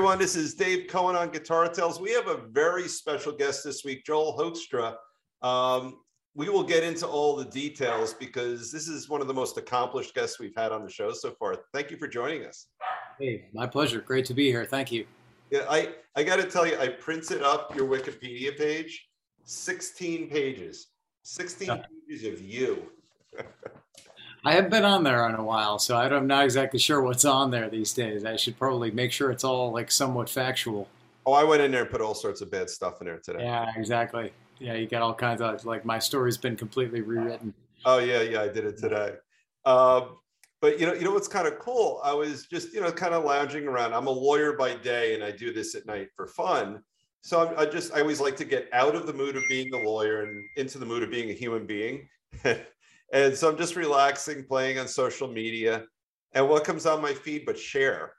Everyone, this is Dave Cohen on Guitar Tales. We have a very special guest this week, Joel Hoekstra. Um, we will get into all the details because this is one of the most accomplished guests we've had on the show so far. Thank you for joining us. Hey, my pleasure. Great to be here. Thank you. Yeah, I, I got to tell you, I printed up your Wikipedia page, 16 pages, 16 pages of you. I haven't been on there in a while, so I'm not exactly sure what's on there these days. I should probably make sure it's all like somewhat factual. Oh, I went in there and put all sorts of bad stuff in there today. Yeah, exactly. Yeah, you got all kinds of like my story's been completely rewritten. Oh yeah, yeah, I did it today. Um, but you know, you know what's kind of cool? I was just you know kind of lounging around. I'm a lawyer by day, and I do this at night for fun. So I'm, I just I always like to get out of the mood of being a lawyer and into the mood of being a human being. and so I'm just relaxing, playing on social media, and what comes on my feed but Cher?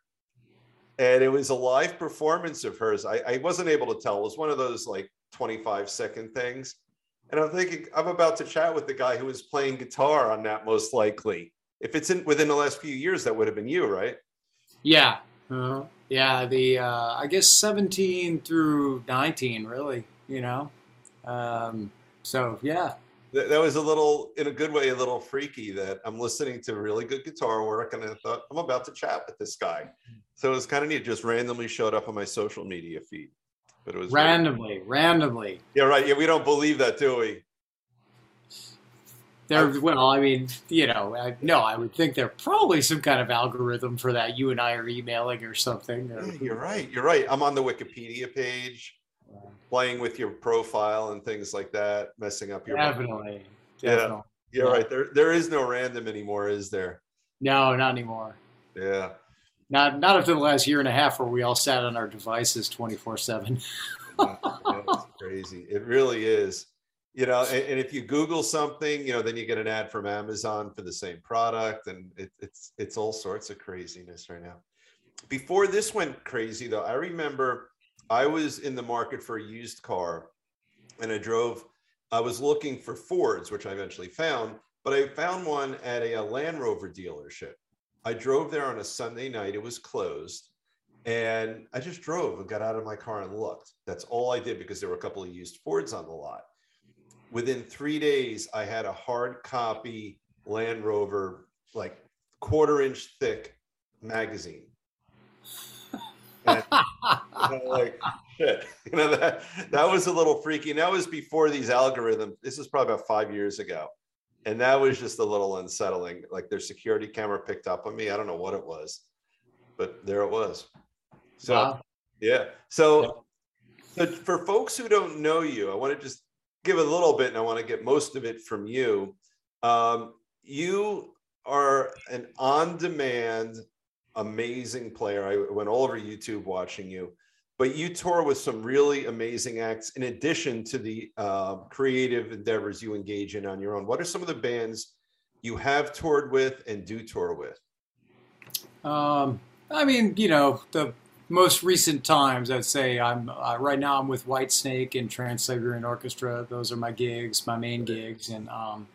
And it was a live performance of hers. I, I wasn't able to tell. It was one of those like 25 second things. And I'm thinking, I'm about to chat with the guy who was playing guitar on that, most likely. If it's in within the last few years, that would have been you, right? Yeah. Uh, yeah. The, uh, I guess 17 through 19, really, you know? Um, so, yeah. That, that was a little, in a good way, a little freaky that I'm listening to really good guitar work and I thought, I'm about to chat with this guy. So it was kind of neat, just randomly showed up on my social media feed but it was randomly, randomly. Yeah, right. Yeah, we don't believe that, do we? There, well, I mean, you know, I, no, I would think there's probably some kind of algorithm for that. You and I are emailing or something. Or, yeah, you're right. You're right. I'm on the Wikipedia page, playing with your profile and things like that, messing up your. Definitely. definitely. Yeah, you're yeah. right. There, there is no random anymore, is there? No, not anymore. Yeah. Not not after the last year and a half where we all sat on our devices twenty four seven. It's crazy. It really is. You know, and, and, if you Google something, you know, then you get an ad from Amazon for the same product, and it, it's it's all sorts of craziness right now. Before this went crazy, though, I remember I was in the market for a used car, and I drove. I was looking for Fords, which I eventually found, but I found one at a, a Land Rover dealership I drove there on a Sunday night. It was closed. And I just drove and got out of my car and looked. That's all I did because there were a couple of used Fords on the lot. Within three days, I had a hard copy Land Rover, like quarter inch thick magazine. And, you know, like shit, you know that that was a little freaky. And that was before these algorithms. This is probably about five years ago and that was just a little unsettling. Like their security camera picked up on me. I don't know what it was, but there it was. So wow. yeah. So, so for folks who don't know you, I want to just give a little bit, and I want to get most of it from you. Um, you are an on-demand, amazing player. I went all over YouTube watching you but you tour with some really amazing acts in addition to the uh, creative endeavors you engage in on your own. What are some of the bands you have toured with and do tour with? Um, I mean, you know, the most recent times, I'd say I'm uh, right now. I'm with Whitesnake and Trans Siberian Orchestra. Those are my gigs, my main gigs, and um,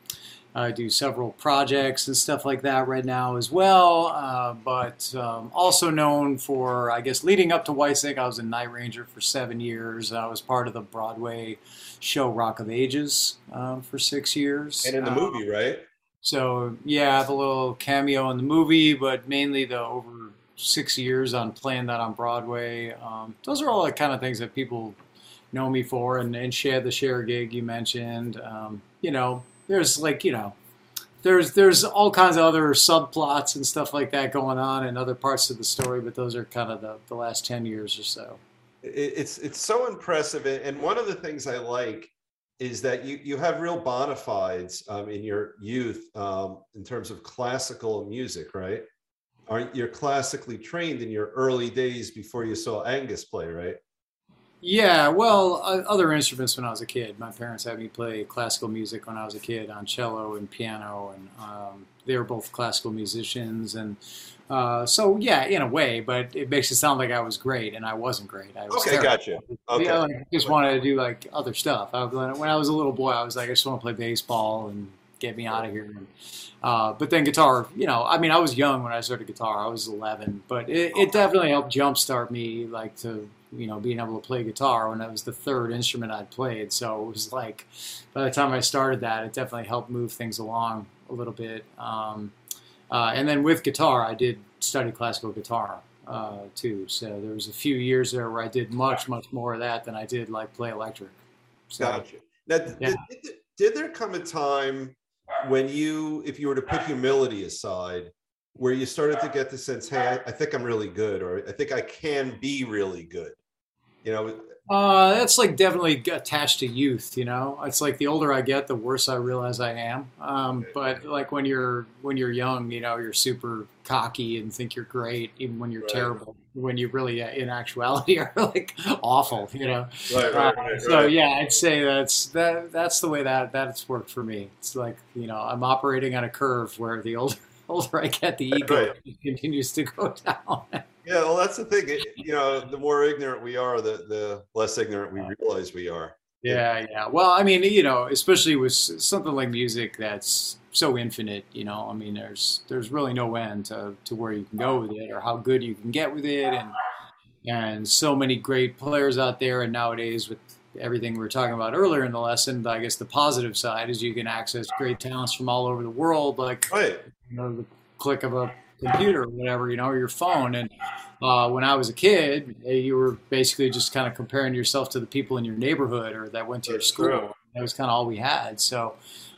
I do several projects and stuff like that right now as well, uh, but um, also known for, I guess, leading up to Whitesnake, I was a Night Ranger for seven years. I was part of the Broadway show Rock of Ages um, for six years. And in the um, movie, right? So, yeah, I have a little cameo in the movie, but mainly the over six years on playing that on Broadway. Um, those are all the kind of things that people know me for, and, and Cher the Cher gig you mentioned. Um, you know, there's like you know there's there's all kinds of other subplots and stuff like that going on in other parts of the story, but those are kind of the, the last ten years or so. It's it's so impressive, and one of the things I like is that you you have real bona fides um, in your youth um, in terms of classical music, right? Aren't you're classically trained in your early days before you saw Angus play, right? Yeah, well, uh, other instruments when I was a kid. My parents had me play classical music when I was a kid on cello and piano, and um, they were both classical musicians. And uh, so, yeah, in a way, but it makes it sound like I was great, and I wasn't great. I was okay, terrible. gotcha. Okay. Yeah, I just wanted to do like other stuff. I, when I was a little boy, I was like, I just want to play baseball and get me out of here. And, uh, but then guitar, you know, I mean, I was young when I started guitar. I was 11, but it, it definitely helped jumpstart me, like to you know being able to play guitar when that was the third instrument I'd played. So it was like by the time I started that, it definitely helped move things along a little bit. Um, uh, and then with guitar, I did study classical guitar uh, too. So there was a few years there where I did much, much more of that than I did like play electric. So, Gotcha. Now, Yeah. did, did there come a time when you, if you were to put humility aside, where you started to get the sense, hey, I, I think I'm really good, or I think I can be really good? You know, Uh, that's like definitely attached to youth. You know, it's like the older I get, the worse I realize I am. Um, but like when you're when you're young, you know, you're super cocky and think you're great, even when you're Right. terrible. When you really, uh, in actuality, are like awful. You know. right, Uh, so yeah, I'd say that's that. That's the way that that's worked for me. It's like you know, I'm operating on a curve where the older older I get, the ego continues to go down. Yeah, well, that's the thing. It, you know, the more ignorant we are, the the less ignorant we realize we are. Yeah, yeah. Well, I mean, you know, especially with something like music that's so infinite, you know. I mean, there's there's really no end to, to where you can go with it or how good you can get with it and and so many great players out there and nowadays with everything we were talking about earlier in the lesson, I guess the positive side is you can access great talents from all over the world like Right. You know, the click of a computer or whatever, you know, or your phone. And uh, when I was a kid, eh, you were basically just kind of comparing yourself to the people in your neighborhood or that went to your school. That was kind of all we had. So,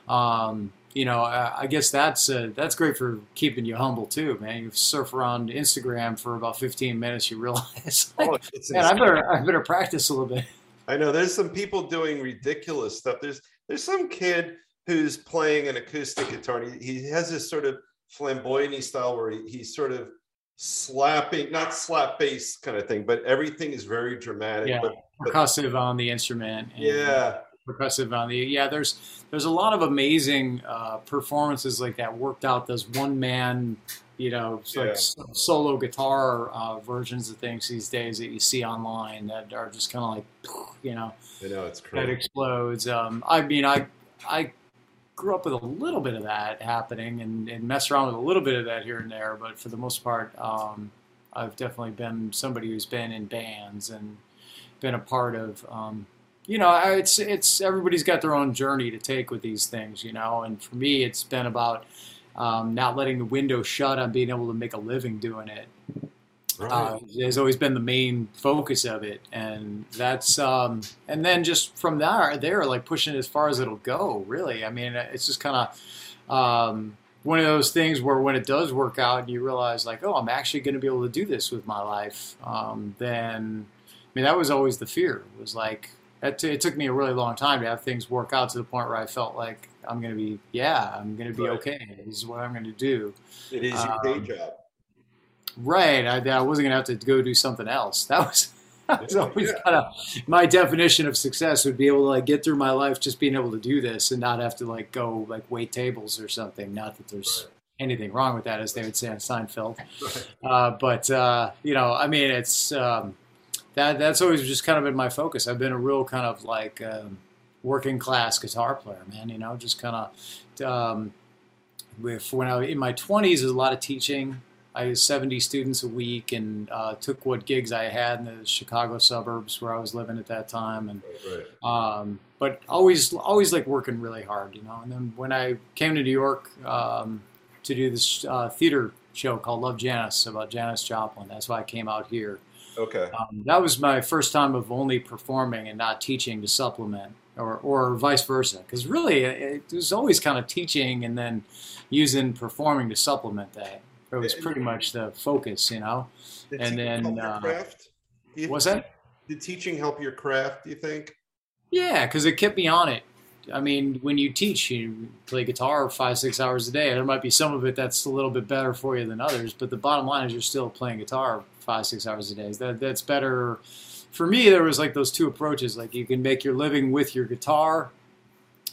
um, you know, I, I guess that's uh, that's great for keeping you humble too, man. You surf around Instagram for about 15 minutes, you realize, like, Oh, it's man, I better I better practice a little bit. I know there's some people doing ridiculous stuff. There's there's some kid who's playing an acoustic guitar. He, he has this sort of flamboyant style where he, he's sort of slapping, not slap bass kind of thing, but everything is very dramatic. Yeah. But Percussive on the instrument. and- yeah, percussive on the yeah there's there's a lot of amazing uh, performances like that worked out those one man you know like Yeah. solo guitar uh, versions of things these days that you see online that are just kind of like you know I know it's that explodes um, i mean i i grew up with a little bit of that happening and, and mess around with a little bit of that here and there but for the most part um, i've definitely been somebody who's been in bands and been a part of um, you know it's it's everybody's got their own journey to take with these things you know and for me it's been about um, not letting the window shut on being able to make a living doing it Right. uh, has always been the main focus of it, and that's um, and then just from there, there like pushing it as far as it'll go. Really, I mean, it's just kind of um, one of those things where when it does work out, and you realize like, oh, I'm actually going to be able to do this with my life. Um, then, I mean, that was always the fear. It Was like it, it took me a really long time to have things work out to the point where I felt like I'm going to be, yeah, I'm going to be Right. okay. This is what I'm going to do. it is your day um, job. Right. I, I wasn't gonna have to go do something else. That was that was always yeah. kind of my definition of success would be able to like get through my life just being able to do this and not have to like go like wait tables or something. Not that there's anything wrong with that, as they would say on Seinfeld. Right. Uh, but uh, you know, I mean, it's um, that that's always just kind of been my focus. I've been a real kind of like um, working class guitar player, man. You know, just kind of um, with when I was in my twenties, there's a lot of teaching. I had 70 students a week and uh, took what gigs I had in the Chicago suburbs where I was living at that time, and Right. um, but always always like working really hard, you know. And then when I came to New York um, to do this uh, theater show called Love Janis about Janis Joplin, that's why I came out here. Okay. Um, that was my first time of only performing and not teaching to supplement, or or vice versa. Because really, it, it was always kind of teaching and then using performing to supplement that. It was pretty much the focus, you know. Did and then, uh, craft? Was that? Did teaching help your craft? Do you think? Yeah, because it kept me on it. I mean, when you teach, you play guitar five, six hours a day. There might be some of it that's a little bit better for you than others, but the bottom line is you're still playing guitar five, six hours a day. That that's better. For me, there was like those two approaches. Like you can make your living with your guitar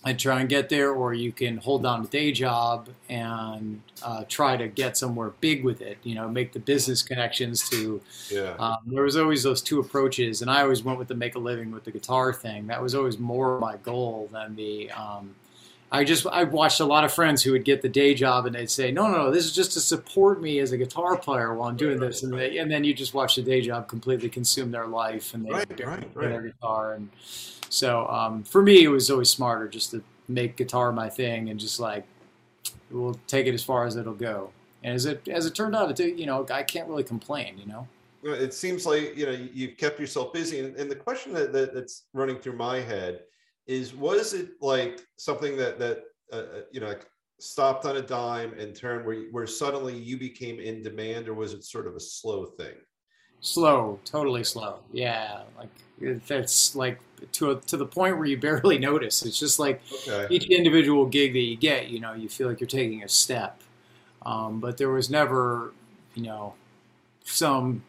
and try and get there, or you can hold down a day job and uh, try to get somewhere big with it. You know, make the business connections to Yeah. um, there was always those two approaches, and I always went with the make a living with the guitar thing. That was always more my goal than the. Um, I just I watched a lot of friends who would get the day job and they'd say, no, no, no, this is just to support me as a guitar player while I'm doing this, and they, and then you just watch the day job completely consume their life and they Right, right, their guitar. And so um, for me, it was always smarter just to make guitar my thing and just like we'll take it as far as it'll go. And as it as it turned out, it did, you know I can't really complain. You know. It seems like you know you- you've kept yourself busy, and, and the question that, that that's running through my head is: was it like something that that uh, uh, you know like stopped on a dime and turned where where suddenly you became in demand, or was it sort of a slow thing? Slow, totally slow. Yeah, like that's like to a, to the point where you barely notice. It's just like Okay. each individual gig that you get, you know, you feel like you're taking a step. Um, but there was never, you know, some,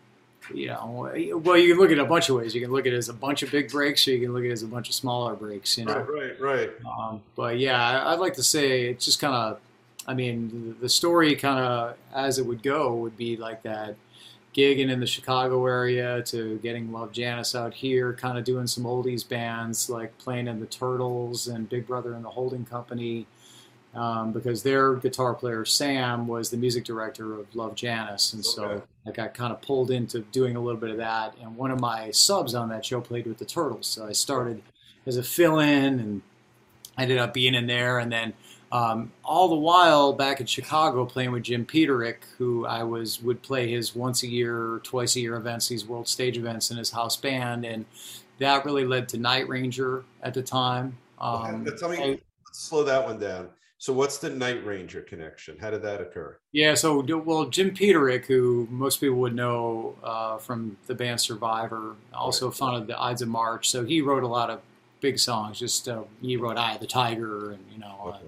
you know, well, you can look at it a bunch of ways. You can look at it as a bunch of big breaks, or you can look at it as a bunch of smaller breaks. You know, Right, right, right. um, but yeah, I'd like to say it's just kind of, I mean, the story kind of as it would go would be like that gigging in the Chicago area to getting Love Janis out here, kind of doing some oldies bands like playing in the Turtles and Big Brother and the Holding Company. Um, because their guitar player Sam was the music director of Love Janis, and so Okay. I got kind of pulled into doing a little bit of that. And one of my subs on that show played with the Turtles, so I started as a fill-in and I ended up being in there. And then um, all the while back in Chicago playing with Jim Peterick, who I was would play his once a year, twice a year events, these world stage events in his house band, and that really led to Night Ranger at the time. Um, Tell me, and- slow that one down. So, what's the Night Ranger connection? How did that occur? Yeah, so well, Jim Peterick, who most people would know uh, from the band Survivor, also founded the Ides of March. So he wrote a lot of big songs. Just uh, he wrote "Eye of the Tiger" and you know, uh,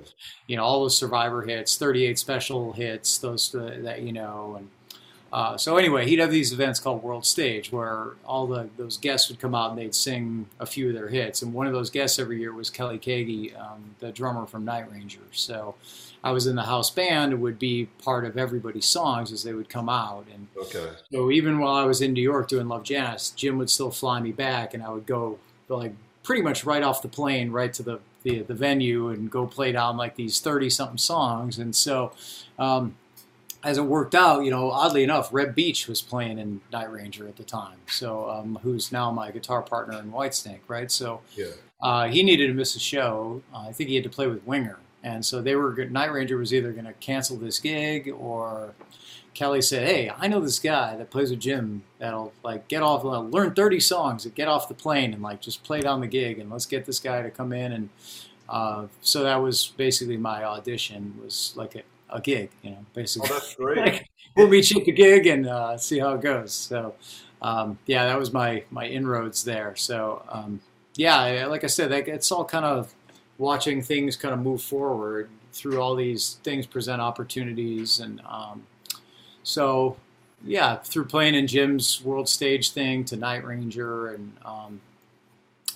you know all those Survivor hits, 38 special hits, those uh, that you know. And uh, so anyway, he'd have these events called World Stage, where all the those guests would come out and they'd sing a few of their hits. And one of those guests every year was Kelly Keagy, um, the drummer from Night Ranger. So. I was in the house band and would be part of everybody's songs as they would come out. And Okay. so even while I was in New York doing Love Janis, Jim would still fly me back, and I would go like pretty much right off the plane, right to the the, the venue, and go play down like these thirty something songs. And so, um, as it worked out, you know, oddly enough, Reb Beach was playing in Night Ranger at the time. So um, who's now my guitar partner in Whitesnake, right? So Yeah. uh, he needed to miss a show. Uh, I think he had to play with Winger, and so they were. Night Ranger was either going to cancel this gig, or Kelly said, "Hey, I know this guy that plays with Jim that'll like get off, uh, learn thirty songs, and get off the plane, and like just play down the gig, and let's get this guy to come in." And uh, so that was basically my audition. Was like a, a gig, you know, Oh, basically. that's great. Like, we'll meet you at the gig and uh, see how it goes. So, um, yeah, that was my my inroads there. So, um, yeah, like I said, it's all kind of watching things kind of move forward through all these things present opportunities, and um, so yeah, through playing in Jim's world stage thing to Night Ranger, and um,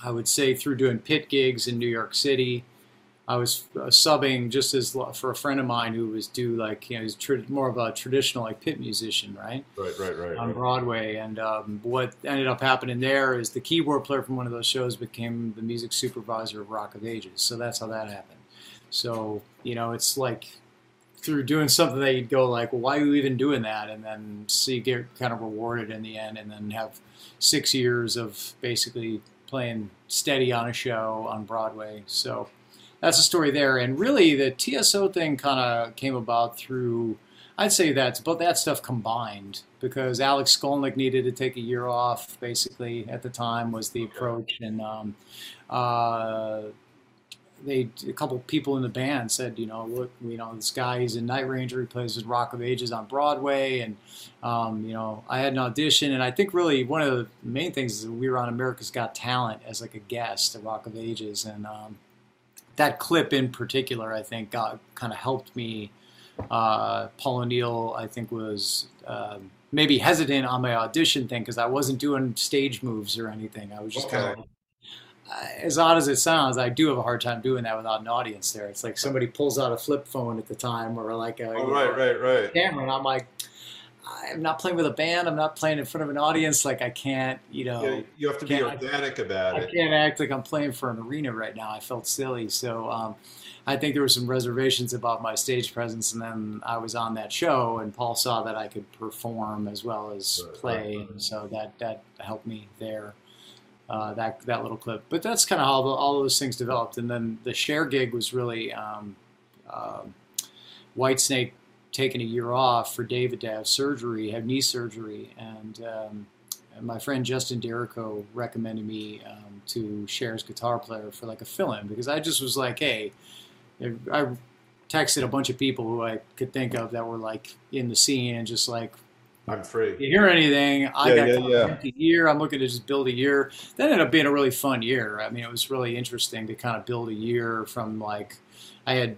I would say through doing pit gigs in New York City. I was uh, subbing just as for a friend of mine who was do like you know he's tr- more of a traditional like pit musician, right? Right, right, right. on right. Broadway. And um, what ended up happening there is the keyboard player from one of those shows became the music supervisor of Rock of Ages. So that's how that happened. So you know, it's like through doing something that you'd go like, well, why are you even doing that? And then see get kind of rewarded in the end, and then have six years of basically playing steady on a show on Broadway. So that's the story there. And really, the TSO thing kind of came about through. I'd say that's both that stuff combined because Alex Skolnick needed to take a year off. Basically, at the time was the approach, and um, uh, they a couple people in the band said, you know, look, you know, this guy he's in Night Ranger, he plays with Rock of Ages on Broadway, and um, you know, I had an audition, and I think really one of the main things is that we were on America's Got Talent as like a guest at Rock of Ages, and um, that clip in particular, I think, got kind of helped me. Uh, Paul O'Neill, I think, was um, maybe hesitant on my audition thing because I wasn't doing stage moves or anything. I was just kind of as odd as it sounds, I do have a hard time doing that without an audience there. It's like somebody pulls out a flip phone at the time or like a Oh, right, know, right, right. camera, and I'm like, I'm not playing with a band. I'm not playing in front of an audience. Like I can't, you know, Yeah, you have to be organic about I it. I can't act like I'm playing for an arena right now. I felt silly. So, um, I think there were some reservations about my stage presence, and then I was on that show, and Paul saw that I could perform as well as Right, play, right, and so that that helped me there. Uh, that that little clip, but that's kind of how the, all those things developed, and then the Cher gig was really um, um Whitesnake taking a year off for David to have surgery, have knee surgery, and, um, and my friend Justin Derrico recommended me um, to Cher's guitar player for like a fill-in because I just was like, hey, I texted a bunch of people who I could think of that were like in the scene and just like, I'm free. you hear anything? I Yeah, got yeah, yeah. empty year. I'm looking to just build a year. That ended up being a really fun year. I mean, it was really interesting to kind of build a year from like I had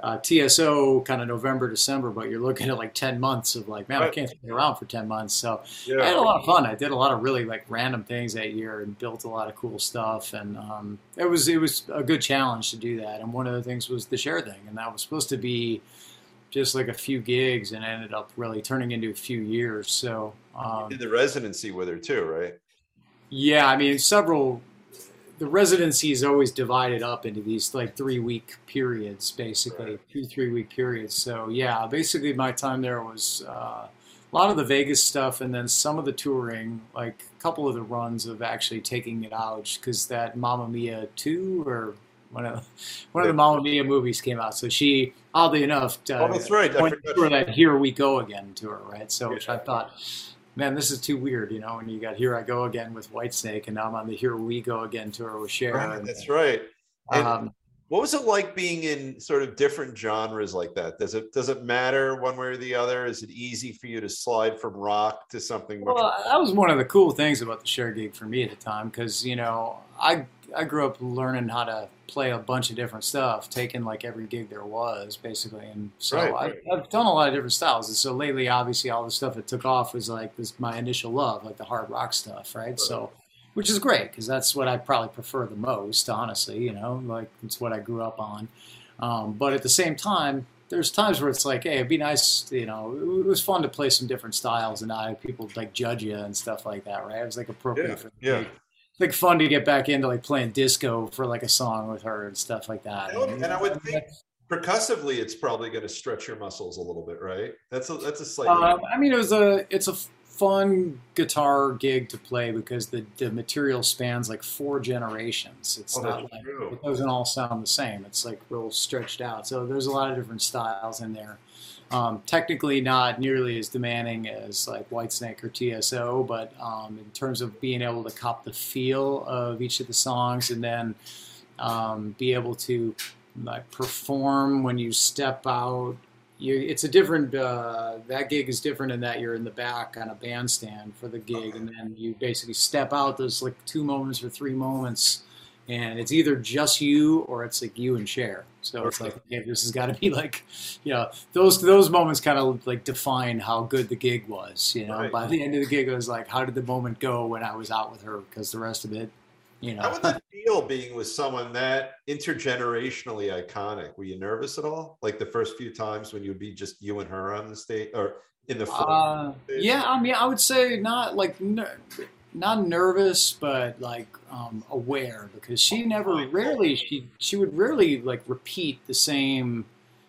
uh, TSO kind of November, December, but you're looking at like 10 months of like, man, I can't stay around for 10 months. So I had a lot of fun. I did a lot of really like random things that year and built a lot of cool stuff. And um, it was it was a good challenge to do that. And one of the things was the Cher thing, and that was supposed to be just like a few gigs, and ended up really turning into a few years. So You um, did the residency with her too, right? yeah, I mean several. The residency is always divided up into these like three week periods, basically Right. two three week periods. So yeah, basically my time there was uh, a lot of the Vegas stuff, and then some of the touring, like a couple of the runs of actually taking it out because that Mamma Mia two or one of the, one of the Mamma Mia movies came out. So she, oddly enough, uh, Oh, that's right. I went that "Here We Go Again" tour, right? So which I thought man, this is too weird, you know. And you got Here I Go Again with Whitesnake, and now I'm on the Here We Go Again tour with Cher. Right, and, that's right. Um, what was it like being in sort of different genres like that? Does it does it matter one way or the other? Is it easy for you to slide from rock to something well, that was one of the cool things about the Cher gig for me at the time, because you know, I I grew up learning how to play a bunch of different stuff, taking like every gig there was, basically, and so Right, I, right. I've done a lot of different styles. And so lately, obviously, all the stuff that took off was like this my initial love, like the hard rock stuff, right? So. Which is great because that's what I probably prefer the most, honestly. You know, like it's what I grew up on. Um, but at the same time, there's times where it's like, hey, it'd be nice, you know, it was fun to play some different styles and not have people like judge you and stuff like that, right? It was like appropriate Yeah, for yeah. Like, fun to get back into like playing disco for like a song with her and stuff like that. And I would think percussively, it's probably going to stretch your muscles a little bit, right? That's a that's a slight. Um, I mean, it was a it's a fun guitar gig to play because the the material spans like four generations. It's Oh, not like true. it doesn't all sound the same. It's like real stretched out. So there's a lot of different styles in there. Um, technically, not nearly as demanding as like Whitesnake or TSO, but um, in terms of being able to cop the feel of each of the songs and then um, be able to like perform when you step out you, it's a different uh, that gig is different in that you're in the back on a bandstand for the gig and then you basically step out those like two moments or three moments and it's either just you or it's like you and Cher. So it's like okay, this has got to be like, you know, those those moments kind of like define how good the gig was. You know, Right. by the end of the gig, it was like, how did the moment go when I was out with her? Because the rest of it, you know, How would that feel being with someone that intergenerationally iconic? Were you nervous at all? Like the first few times when you would be just you and her on the stage or in the front? Uh, yeah, I mean, I would say not like ner- not nervous, but like um, aware because she never, rarely she she would rarely like repeat the same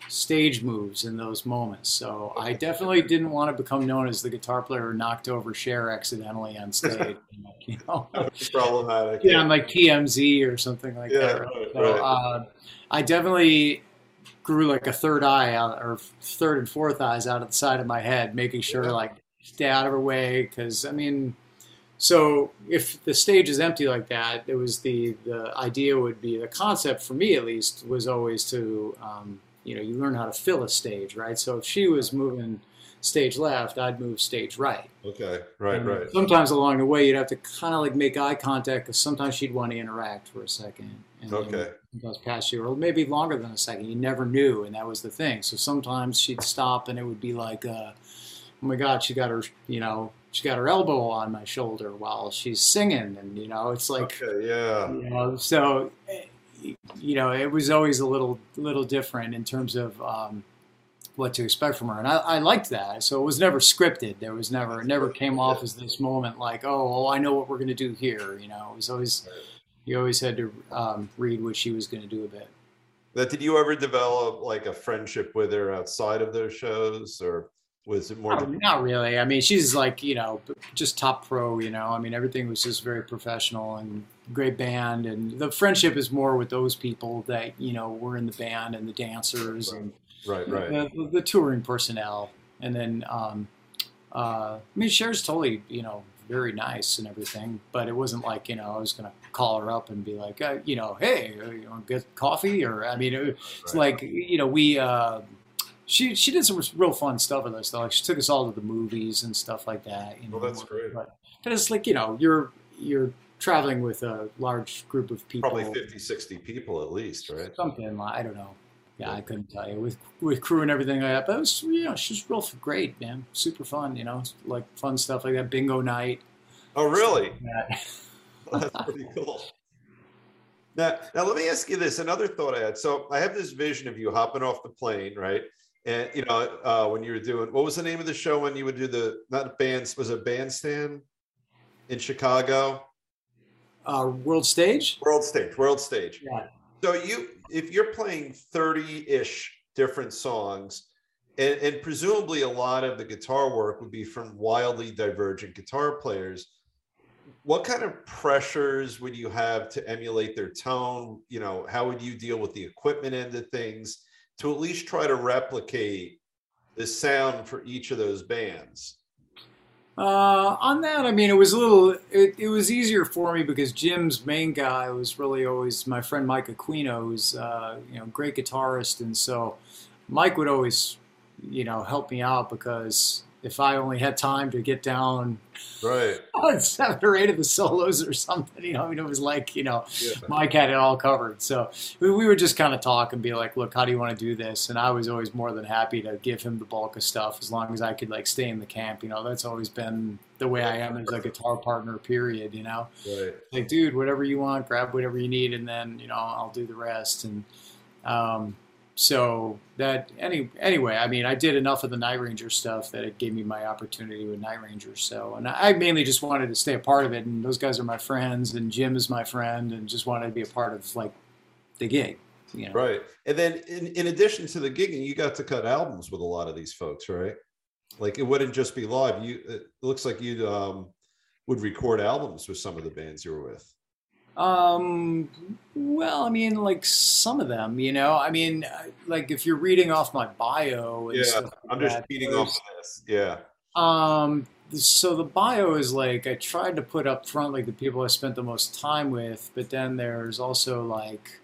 stage moves in those moments. So I definitely didn't want to become known as the guitar player who knocked over Cher accidentally on stage. you know, problematic. yeah, on like TMZ or something like Yeah, that. right, so right. Uh, I definitely grew like a third eye out, or third and fourth eyes out of the side of my head, making sure Yeah. like stay out of her way. Because I mean, so if the stage is empty like that, it was the the idea would be the concept for me at least was always to um, you know you learn how to fill a stage, right? So if she was moving stage left, I'd move stage right. Okay. Right. And Right. Sometimes along the way, you'd have to kind of like make eye contact because sometimes she'd want to interact for a second. And Okay. Sometimes past you, or maybe longer than a second. You never knew, and that was the thing. So sometimes she'd stop, and it would be like, uh, "Oh my God, she got her, you know, she got her elbow on my shoulder while she's singing," and you know, it's like, Okay. Yeah. you know, so you know, it was always a little little different in terms of um, what to expect from her, and I, I liked that. So it was never scripted. There was never it never came off as this moment like, oh, oh I know what we're going to do here. You know, it was always you always had to um, read what she was going to do a bit. That did you ever develop like a friendship with her outside of those shows, or was it more? Not, not really. I mean, she's like you know just top pro. You know, I mean everything was just very professional and great band, and the friendship is more with those people that you know were in the band and the dancers Right. and right, right. the, the touring personnel, and then um, uh, I mean Cher's totally you know very nice and everything, but it wasn't like you know I was gonna call her up and be like uh, you know hey uh, you want to get coffee or I mean it, it's Right. like you know we. Uh, she she did some real fun stuff with us though. Like she took us all to the movies and stuff like that. You know, Well, that's great. But, but it's like you know you're you're traveling with a large group of people. Probably 50, 60 people at least, right? Something like I don't know. Yeah, Yeah. I couldn't tell you with with crew and everything like that. But it was you know she's real great, man. Super fun. You know, like fun stuff like that. Bingo night. Oh, really? Yeah. That's pretty cool. Now, now let me ask you this. Another thought I had. So I have this vision of you hopping off the plane, right? And you know, uh, when you were doing what was the name of the show when you would do the not bands was it bandstand in Chicago? Uh, world stage. World stage, world stage. Yeah. So you, if you're playing 30-ish different songs, and, and presumably a lot of the guitar work would be from wildly divergent guitar players, what kind of pressures would you have to emulate their tone? You know, how would you deal with the equipment end of things to at least try to replicate the sound for each of those bands? Uh, on that, I mean, it was a little. It, it was easier for me because Jim's main guy was really always my friend Mike Aquino, who's uh, you know great guitarist, and so Mike would always, you know, help me out because if I only had time to get down Right. on seven or eight of the solos or something, you know, I mean, it was like you know, Yeah. Mike had it all covered. So we, we would just kind of talk and be like, look, how do you want to do this? And I was always more than happy to give him the bulk of stuff as long as I could like stay in the camp. You know, that's always been the way I am as a guitar partner, period. You know, Right. like, dude, whatever you want, grab whatever you need, and then, you know, I'll do the rest. And, um, so that any anyway, I mean, I did enough of the Night Ranger stuff that it gave me my opportunity with Night Ranger. So, and I mainly just wanted to stay a part of it. And those guys are my friends, and Jim is my friend, and just wanted to be a part of like the gig. You know, Right. And then in, in addition to the gigging, you got to cut albums with a lot of these folks, right? Like it wouldn't just be live. You it looks like you um would record albums with some of the bands you were with. Um, well, I mean, like some of them, you know, I mean, like if you're reading off my bio, Yeah, like I'm just that, there's- off of this. Yeah. Um, so the bio is like I tried to put up front like the people I spent the most time with, but then there's also like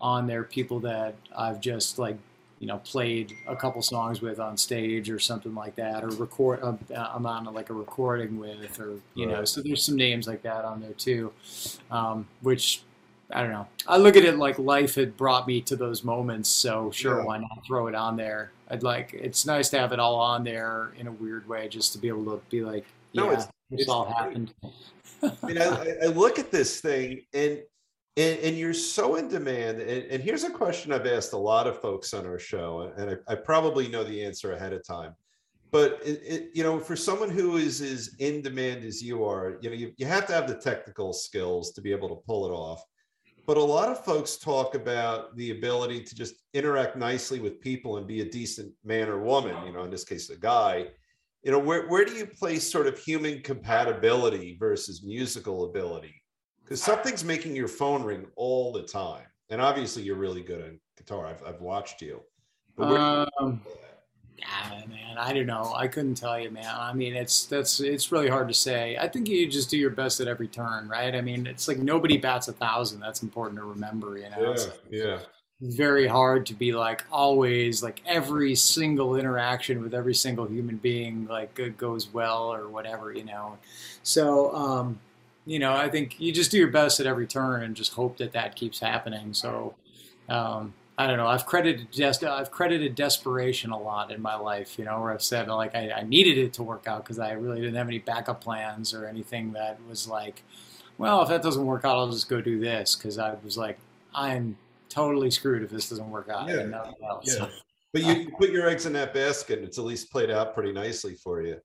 on there people that I've just like you know played a couple songs with on stage or something like that, or record uh, I'm on like a recording with, or you know, so there's some names like that on there too, um, which. I don't know. I look at it like life had brought me to those moments, so sure, Yeah. why not throw it on there? I'd like it's nice to have it all on there in a weird way, just to be able to be like, yeah, No, it's- this it's all great. happened. I mean, I- I look at this thing and and, and you're so in demand. And, and here's a question I've asked a lot of folks on our show, and I, I probably know the answer ahead of time. But it, it, you know, for someone who is as in demand as you are, you know, you, you have to have the technical skills to be able to pull it off. But a lot of folks talk about the ability to just interact nicely with people and be a decent man or woman. You know, in this case, a guy you know where, where do you place sort of human compatibility versus musical ability because something's making your phone ring all the time and obviously you're really good on guitar i've, I've watched you But where do you- Um, yeah, man, I don't know. I couldn't tell you, man. I mean, it's that's it's really hard to say. I think you just do your best at every turn, right? I mean, it's like nobody bats a thousand. That's important to remember, you know. yeah It's yeah very hard to be like always like every single interaction with every single human being like goes well or whatever, you know. So, um, you know, I think you just do your best at every turn and just hope that that keeps happening. So, um, I don't know. I've credited just I've credited desperation a lot in my life. You know, where I've said like I, I needed it to work out because I really didn't have any backup plans or anything that was like, well, if that doesn't work out, I'll just go do this because I was like, I'm totally screwed if this doesn't work out. Yeah, yeah but you, you put your eggs in that basket and it's at least played out pretty nicely for you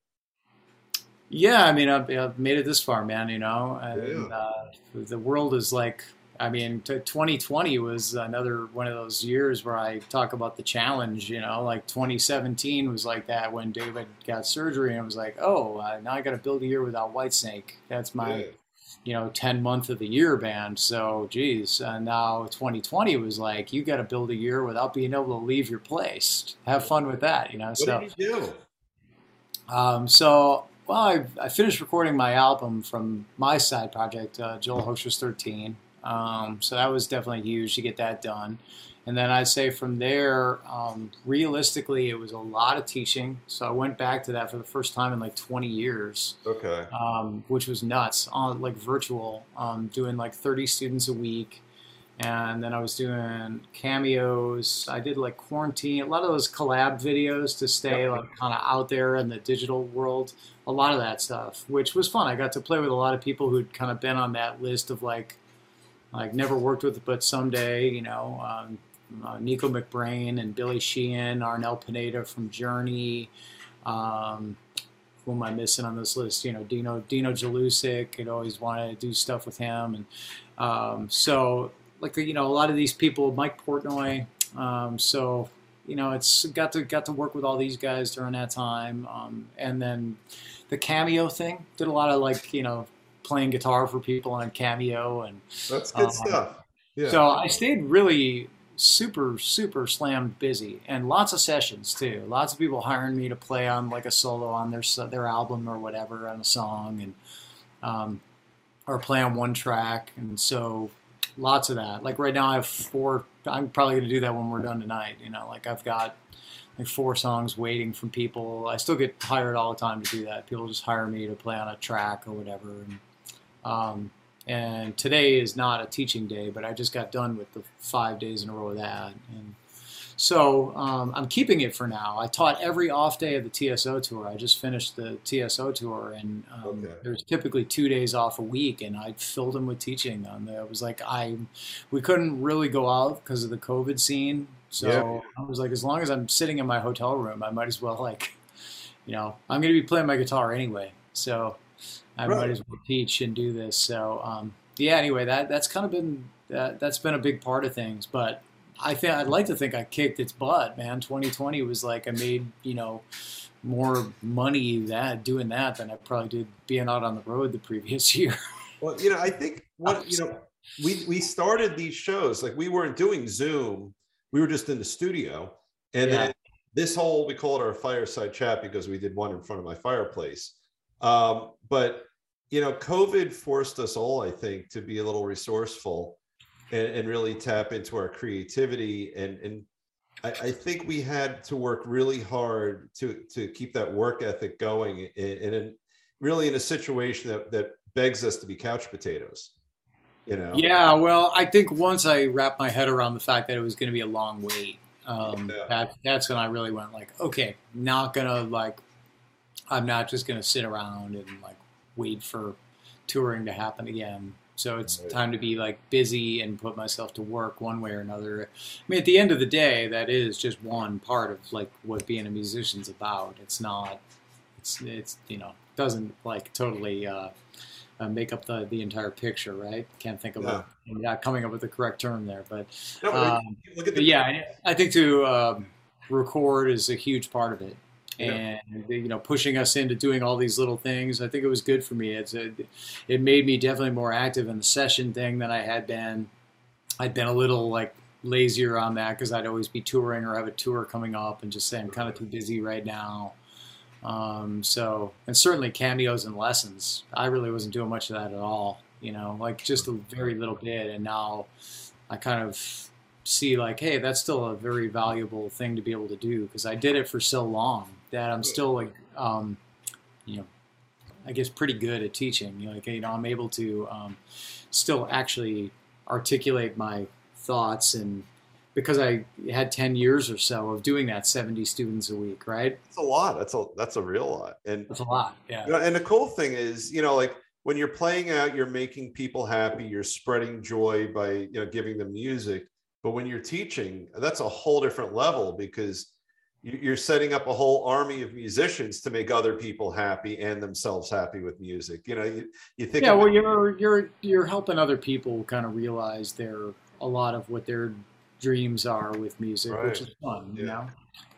Yeah, I mean, I've, I've made it this far, man. You know, and Yeah. uh, the world is like I mean, 2020 was another one of those years where I talk about the challenge. You know, like 2017 was like that when David got surgery, and it was like, oh, uh, now I got to build a year without Whitesnake. That's my, yeah. you know, 10 month of the year band. So, geez, and now 2020 was like, you got to build a year without being able to leave your place. Have fun with that, you know. What so, did you do? Um, so well, I, I, finished recording my album from my side project, uh, Joel Hoekstra's 13. Um, so that was definitely huge to get that done. And then I'd say from there, um, realistically, it was a lot of teaching. So I went back to that for the first time in like 20 years. Okay. Um, which was nuts, on like virtual, um, doing like 30 students a week. And then I was doing cameos. I did like quarantine, a lot of those collab videos to stay like kind of out there in the digital world. A lot of that stuff, which was fun. I got to play with a lot of people who'd kind of been on that list of like like never worked with, but someday, you know, um, uh, Nicko McBrain and Billy Sheehan, Arnel Pineda from Journey. Um, who am I missing on this list? You know, Dino Dino Jelusic. I'd always wanted to do stuff with him, and um, so like you know, a lot of these people, Mike Portnoy. Um, so you know, it's got to got to work with all these guys during that time, um, and then the cameo thing. Did a lot of like you know playing guitar for people on Cameo, and that's good um, stuff. Yeah. So I stayed really super super slammed busy and lots of sessions too. Lots of people hiring me to play on like a solo on their their album or whatever on a song and um, or play on one track. And so lots of that. Like right now I have four. I'm probably going to do that when we're done tonight. You know, like I've got like four songs waiting from people. I still get hired all the time to do that. People just hire me to play on a track or whatever. And, um, and today is not a teaching day, but I just got done with the five days in a row of that. And so um, I'm keeping it for now. I taught every off day of the TSO tour. I just finished the TSO tour, and um, okay. there's typically two days off a week, and I filled them with teaching. On the, it was like I, we couldn't really go out because of the COVID scene. So yeah. I was like, as long as I'm sitting in my hotel room, I might as well like, you know, I'm going to be playing my guitar anyway. So I right. might as well teach and do this. So um, yeah. Anyway, that that's kind of been that that's been a big part of things. But I think I'd like to think I kicked its butt, man. 2020 was like I made you know more money that doing that than I probably did being out on the road the previous year. Well, you know, I think what you know, we we started these shows like we weren't doing Zoom. We were just in the studio, and yeah. then this whole we call it our fireside chat because we did one in front of my fireplace. Um, but you know, COVID forced us all, I think, to be a little resourceful and, and really tap into our creativity. And and I, I, think we had to work really hard to to keep that work ethic going, and, and really in a situation that that begs us to be couch potatoes. You know? Yeah. Well, I think once I wrapped my head around the fact that it was going to be a long wait. Um, yeah. that, that's when I really went like, okay, not gonna like I'm not just going to sit around and like wait for touring to happen again. So it's time to be like busy and put myself to work one way or another. I mean, at the end of the day, that is just one part of like what being a musician's about. It's not. It's it's you know doesn't like totally uh, uh, make up the the entire picture, right? Can't think of yeah. not coming up with the correct term there, but, um, but yeah, I, I think to um, record is a huge part of it and you know pushing us into doing all these little things. I think it was good for me. It's a, it made me definitely more active in the session thing than I had been. I'd been a little like lazier on that because I'd always be touring or have a tour coming up and just say I'm kind of too busy right now. Um, so and certainly cameos and lessons. I really wasn't doing much of that at all. You know, like just a very little bit, and now I kind of see like, hey, that's still a very valuable thing to be able to do because I did it for so long that I'm still like, um, you know, I guess pretty good at teaching. You know, like, you know, I'm able to um, still actually articulate my thoughts and because I had 10 years or so of doing that 70 students a week, right? That's a lot. That's a, that's a real lot. And that's a lot. Yeah. You know, and the cool thing is, you know, like when you're playing out, you're making people happy, you're spreading joy by, you know, giving them music. But when you're teaching, that's a whole different level because you're setting up a whole army of musicians to make other people happy and themselves happy with music. You know, you, you think. Yeah, well, you're you're you're helping other people kind of realize their a lot of what their dreams are with music, right. which is fun. You know,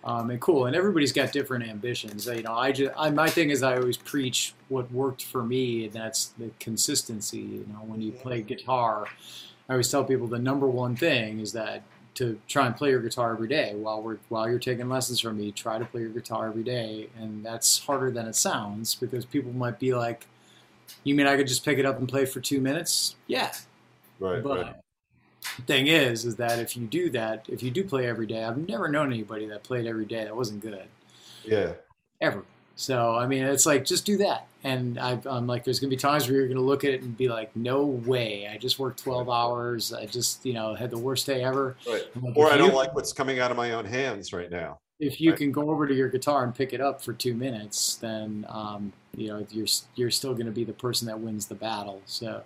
um, and cool. And everybody's got different ambitions. You know, I just I, my thing is I always preach what worked for me, and that's the consistency. You know, when you play guitar, I always tell people the number one thing is that to try and play your guitar every day while we're while you're taking lessons from me. Try to play your guitar every day, and that's harder than it sounds because people might be like, "You mean I could just pick it up and play for two minutes?" Yeah, right. But right. thing is, is that if you do that, if you do play every day, I've never known anybody that played every day that wasn't good. Yeah. Ever. So I mean, it's like just do that. And I, am like, there's gonna be times where you're gonna look at it and be like, no way! I just worked 12 hours. I just, you know, had the worst day ever. Right. Like, or I don't like what's coming out of my own hands right now. If you right. can go over to your guitar and pick it up for two minutes, then um, you know you're you're still gonna be the person that wins the battle. So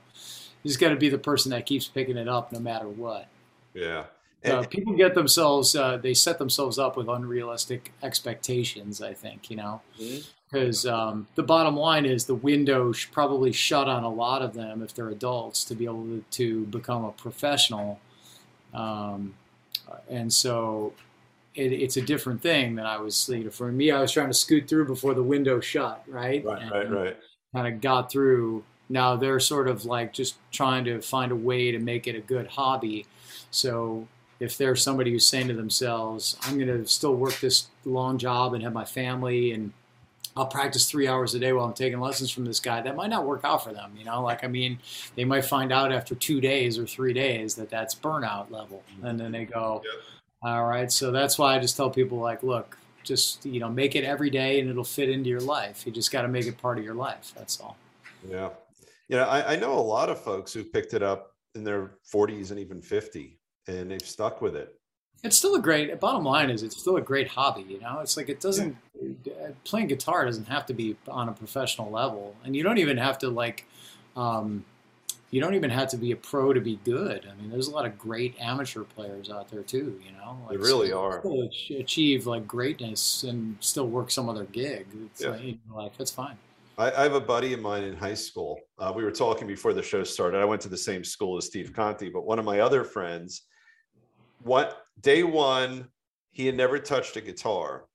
you just got to be the person that keeps picking it up no matter what. Yeah. Uh, people get themselves, uh, they set themselves up with unrealistic expectations, I think, you know, because mm-hmm. um, the bottom line is the window sh- probably shut on a lot of them if they're adults to be able to, to become a professional. Um, and so it, it's a different thing than I was, you know, for me, I was trying to scoot through before the window shut, right? Right, and, right, right. Kind of got through. Now they're sort of like just trying to find a way to make it a good hobby. So if they're somebody who's saying to themselves, I'm going to still work this long job and have my family and I'll practice three hours a day while I'm taking lessons from this guy, that might not work out for them. You know, like, I mean, they might find out after two days or three days that that's burnout level. And then they go, yep. all right. So that's why I just tell people, like, look, just, you know, make it every day and it'll fit into your life. You just got to make it part of your life. That's all. Yeah. Yeah. I, I know a lot of folks who picked it up in their 40s and even 50 and they've stuck with it. It's still a great. Bottom line is, it's still a great hobby. You know, it's like it doesn't yeah. playing guitar doesn't have to be on a professional level, and you don't even have to like. Um, you don't even have to be a pro to be good. I mean, there's a lot of great amateur players out there too. You know, like, they really are. Achieve like greatness and still work some other gig. It's yeah. like, you know, like that's fine. I, I, have a buddy of mine in high school. Uh, we were talking before the show started. I went to the same school as Steve Conti, but one of my other friends, what day one, he had never touched a guitar.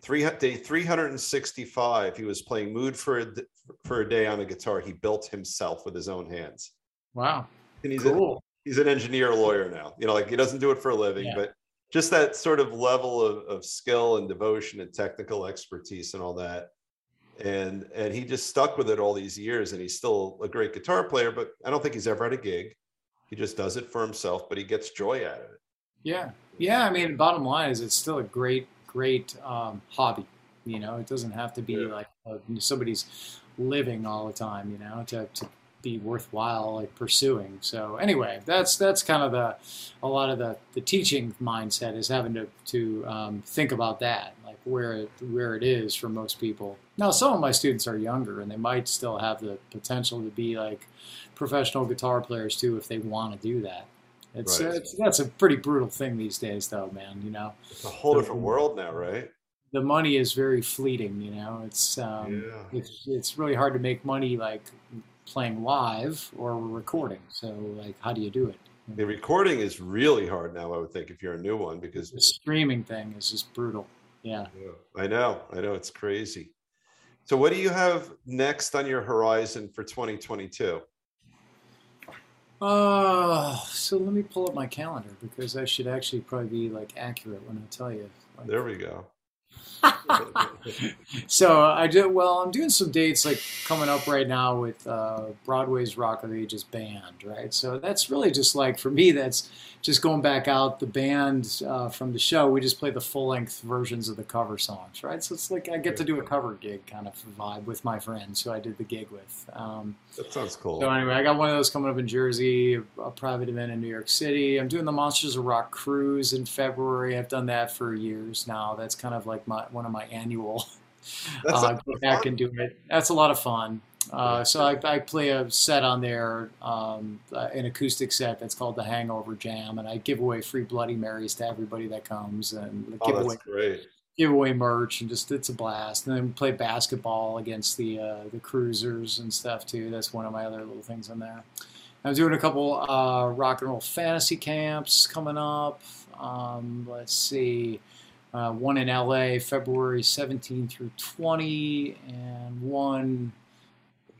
Three day 365, he was playing mood for a, for a day on a guitar. He built himself with his own hands. Wow. And he's cool. A, he's an engineer lawyer now. You know, like he doesn't do it for a living, yeah. but just that sort of level of, of skill and devotion and technical expertise and all that and and he just stuck with it all these years and he's still a great guitar player but i don't think he's ever had a gig he just does it for himself but he gets joy out of it yeah yeah i mean bottom line is it's still a great great um, hobby you know it doesn't have to be yeah. like uh, somebody's living all the time you know to, to be worthwhile like pursuing. So anyway, that's that's kind of the a lot of the the teaching mindset is having to to um, think about that, like where it, where it is for most people. Now, some of my students are younger and they might still have the potential to be like professional guitar players too if they want to do that. It's, right. it's, that's a pretty brutal thing these days, though, man. You know, it's a whole the, different world now, right? The money is very fleeting. You know, it's um, yeah. it's it's really hard to make money like playing live or recording. So, like, how do you do it? The recording is really hard now. I would think if you're a new one because the streaming thing is just brutal. Yeah. yeah. I know. I know. It's crazy. So, what do you have next on your horizon for 2022? Uh, so let me pull up my calendar because I should actually probably be like accurate when I tell you. Like, there we go. so I did well. I'm doing some dates like coming up right now with uh, Broadway's Rock of Ages band, right? So that's really just like for me. That's just going back out the band uh, from the show. We just play the full length versions of the cover songs, right? So it's like I get to do a cover gig kind of vibe with my friends who I did the gig with. Um, that sounds cool. So anyway, I got one of those coming up in Jersey, a, private event in New York City. I'm doing the Monsters of Rock cruise in February. I've done that for years now. That's kind of like my one of my annual. That's Uh, go back and do it. That's a lot of fun. Uh, so I, I, play a set on there, um, uh, an acoustic set that's called the Hangover Jam, and I give away free Bloody Marys to everybody that comes, and oh, give that's away great. give away merch and just it's a blast. And then we play basketball against the uh, the cruisers and stuff too. That's one of my other little things in there. I'm doing a couple uh, rock and roll fantasy camps coming up. Um, let's see, uh, one in LA, February 17 through 20, and one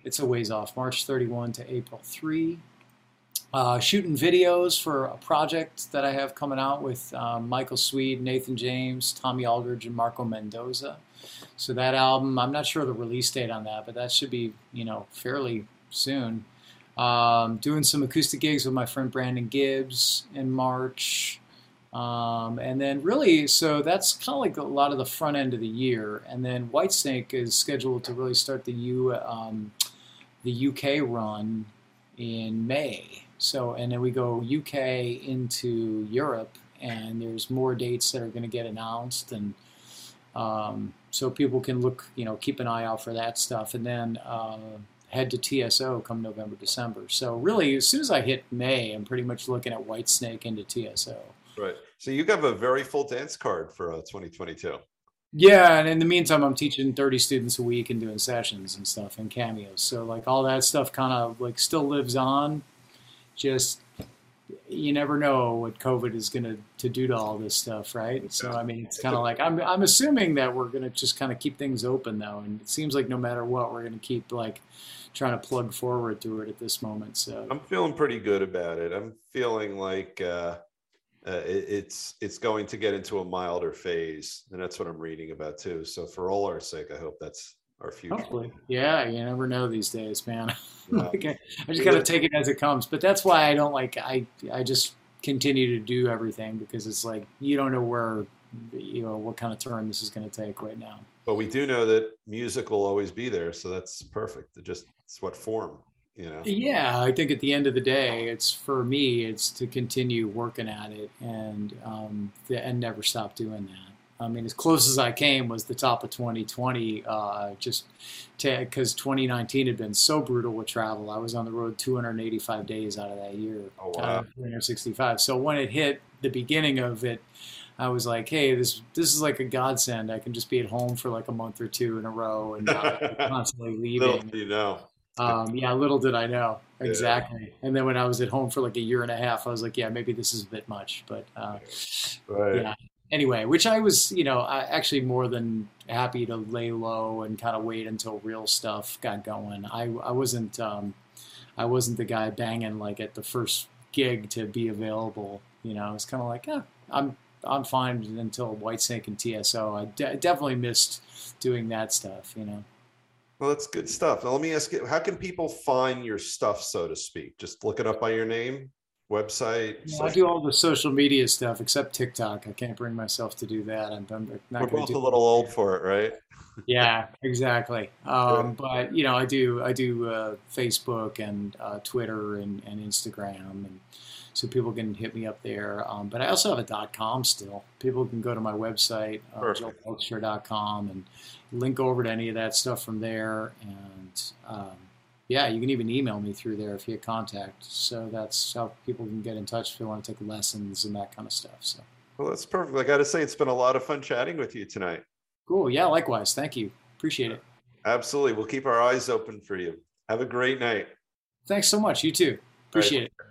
it's a ways off, March 31 to April 3. Uh, shooting videos for a project that I have coming out with um, Michael Sweet, Nathan James, Tommy Aldridge, and Marco Mendoza. So that album, I'm not sure the release date on that, but that should be, you know, fairly soon. Um, doing some acoustic gigs with my friend Brandon Gibbs in March. Um, and then really, so that's kind of like a lot of the front end of the year. And then Whitesnake is scheduled to really start the U, um, the UK run in May. So, and then we go UK into Europe, and there's more dates that are going to get announced, and um, so people can look, you know, keep an eye out for that stuff, and then uh, head to TSO come November, December. So, really, as soon as I hit May, I'm pretty much looking at Whitesnake into TSO. Right. So you have a very full dance card for uh, 2022. Yeah, and in the meantime, I'm teaching 30 students a week and doing sessions and stuff and cameos. So like all that stuff kind of like still lives on. Just you never know what COVID is going to to do to all this stuff, right? So I mean, it's kind of like I'm I'm assuming that we're going to just kind of keep things open though, and it seems like no matter what, we're going to keep like trying to plug forward through it at this moment. So I'm feeling pretty good about it. I'm feeling like. Uh uh, it, it's it's going to get into a milder phase, and that's what I'm reading about too. So for all our sake, I hope that's our future. Hopefully, yeah. You never know these days, man. Yeah. like I, I, just gotta take it as it comes. But that's why I don't like I I just continue to do everything because it's like you don't know where you know what kind of turn this is going to take right now. But we do know that music will always be there, so that's perfect. It just it's what form you know yeah i think at the end of the day it's for me it's to continue working at it and um, and never stop doing that i mean as close as i came was the top of 2020 uh, just because 2019 had been so brutal with travel i was on the road 285 days out of that year oh, wow. 365 so when it hit the beginning of it I was like, hey, this this is like a godsend. I can just be at home for like a month or two in a row and not constantly leaving. Little you know. Um, yeah, little did I know exactly. Yeah. And then when I was at home for like a year and a half, I was like, yeah, maybe this is a bit much. But uh, right. yeah. Anyway, which I was, you know, I actually more than happy to lay low and kind of wait until real stuff got going. I I wasn't um, I wasn't the guy banging like at the first gig to be available. You know, it's kind of like, yeah, I'm I'm fine until Whitesnake and TSO. I de- definitely missed doing that stuff. You know. Well, that's good stuff. Now, let me ask you, how can people find your stuff, so to speak? Just look it up by your name, website. Yeah, I do all the social media stuff except TikTok. I can't bring myself to do that. I'm, I'm not We're both a little old for it, right? yeah, exactly. Um, but you know, I do I do uh, Facebook and uh, Twitter and, and Instagram, and so people can hit me up there. Um, but I also have a .com still. People can go to my website, uh, and link over to any of that stuff from there. And um, yeah, you can even email me through there if you get contact. So that's how people can get in touch if they want to take lessons and that kind of stuff. So. Well, that's perfect. I got to say, it's been a lot of fun chatting with you tonight. Cool. Yeah, likewise. Thank you. Appreciate it. Absolutely. We'll keep our eyes open for you. Have a great night. Thanks so much. You too. Appreciate right. it.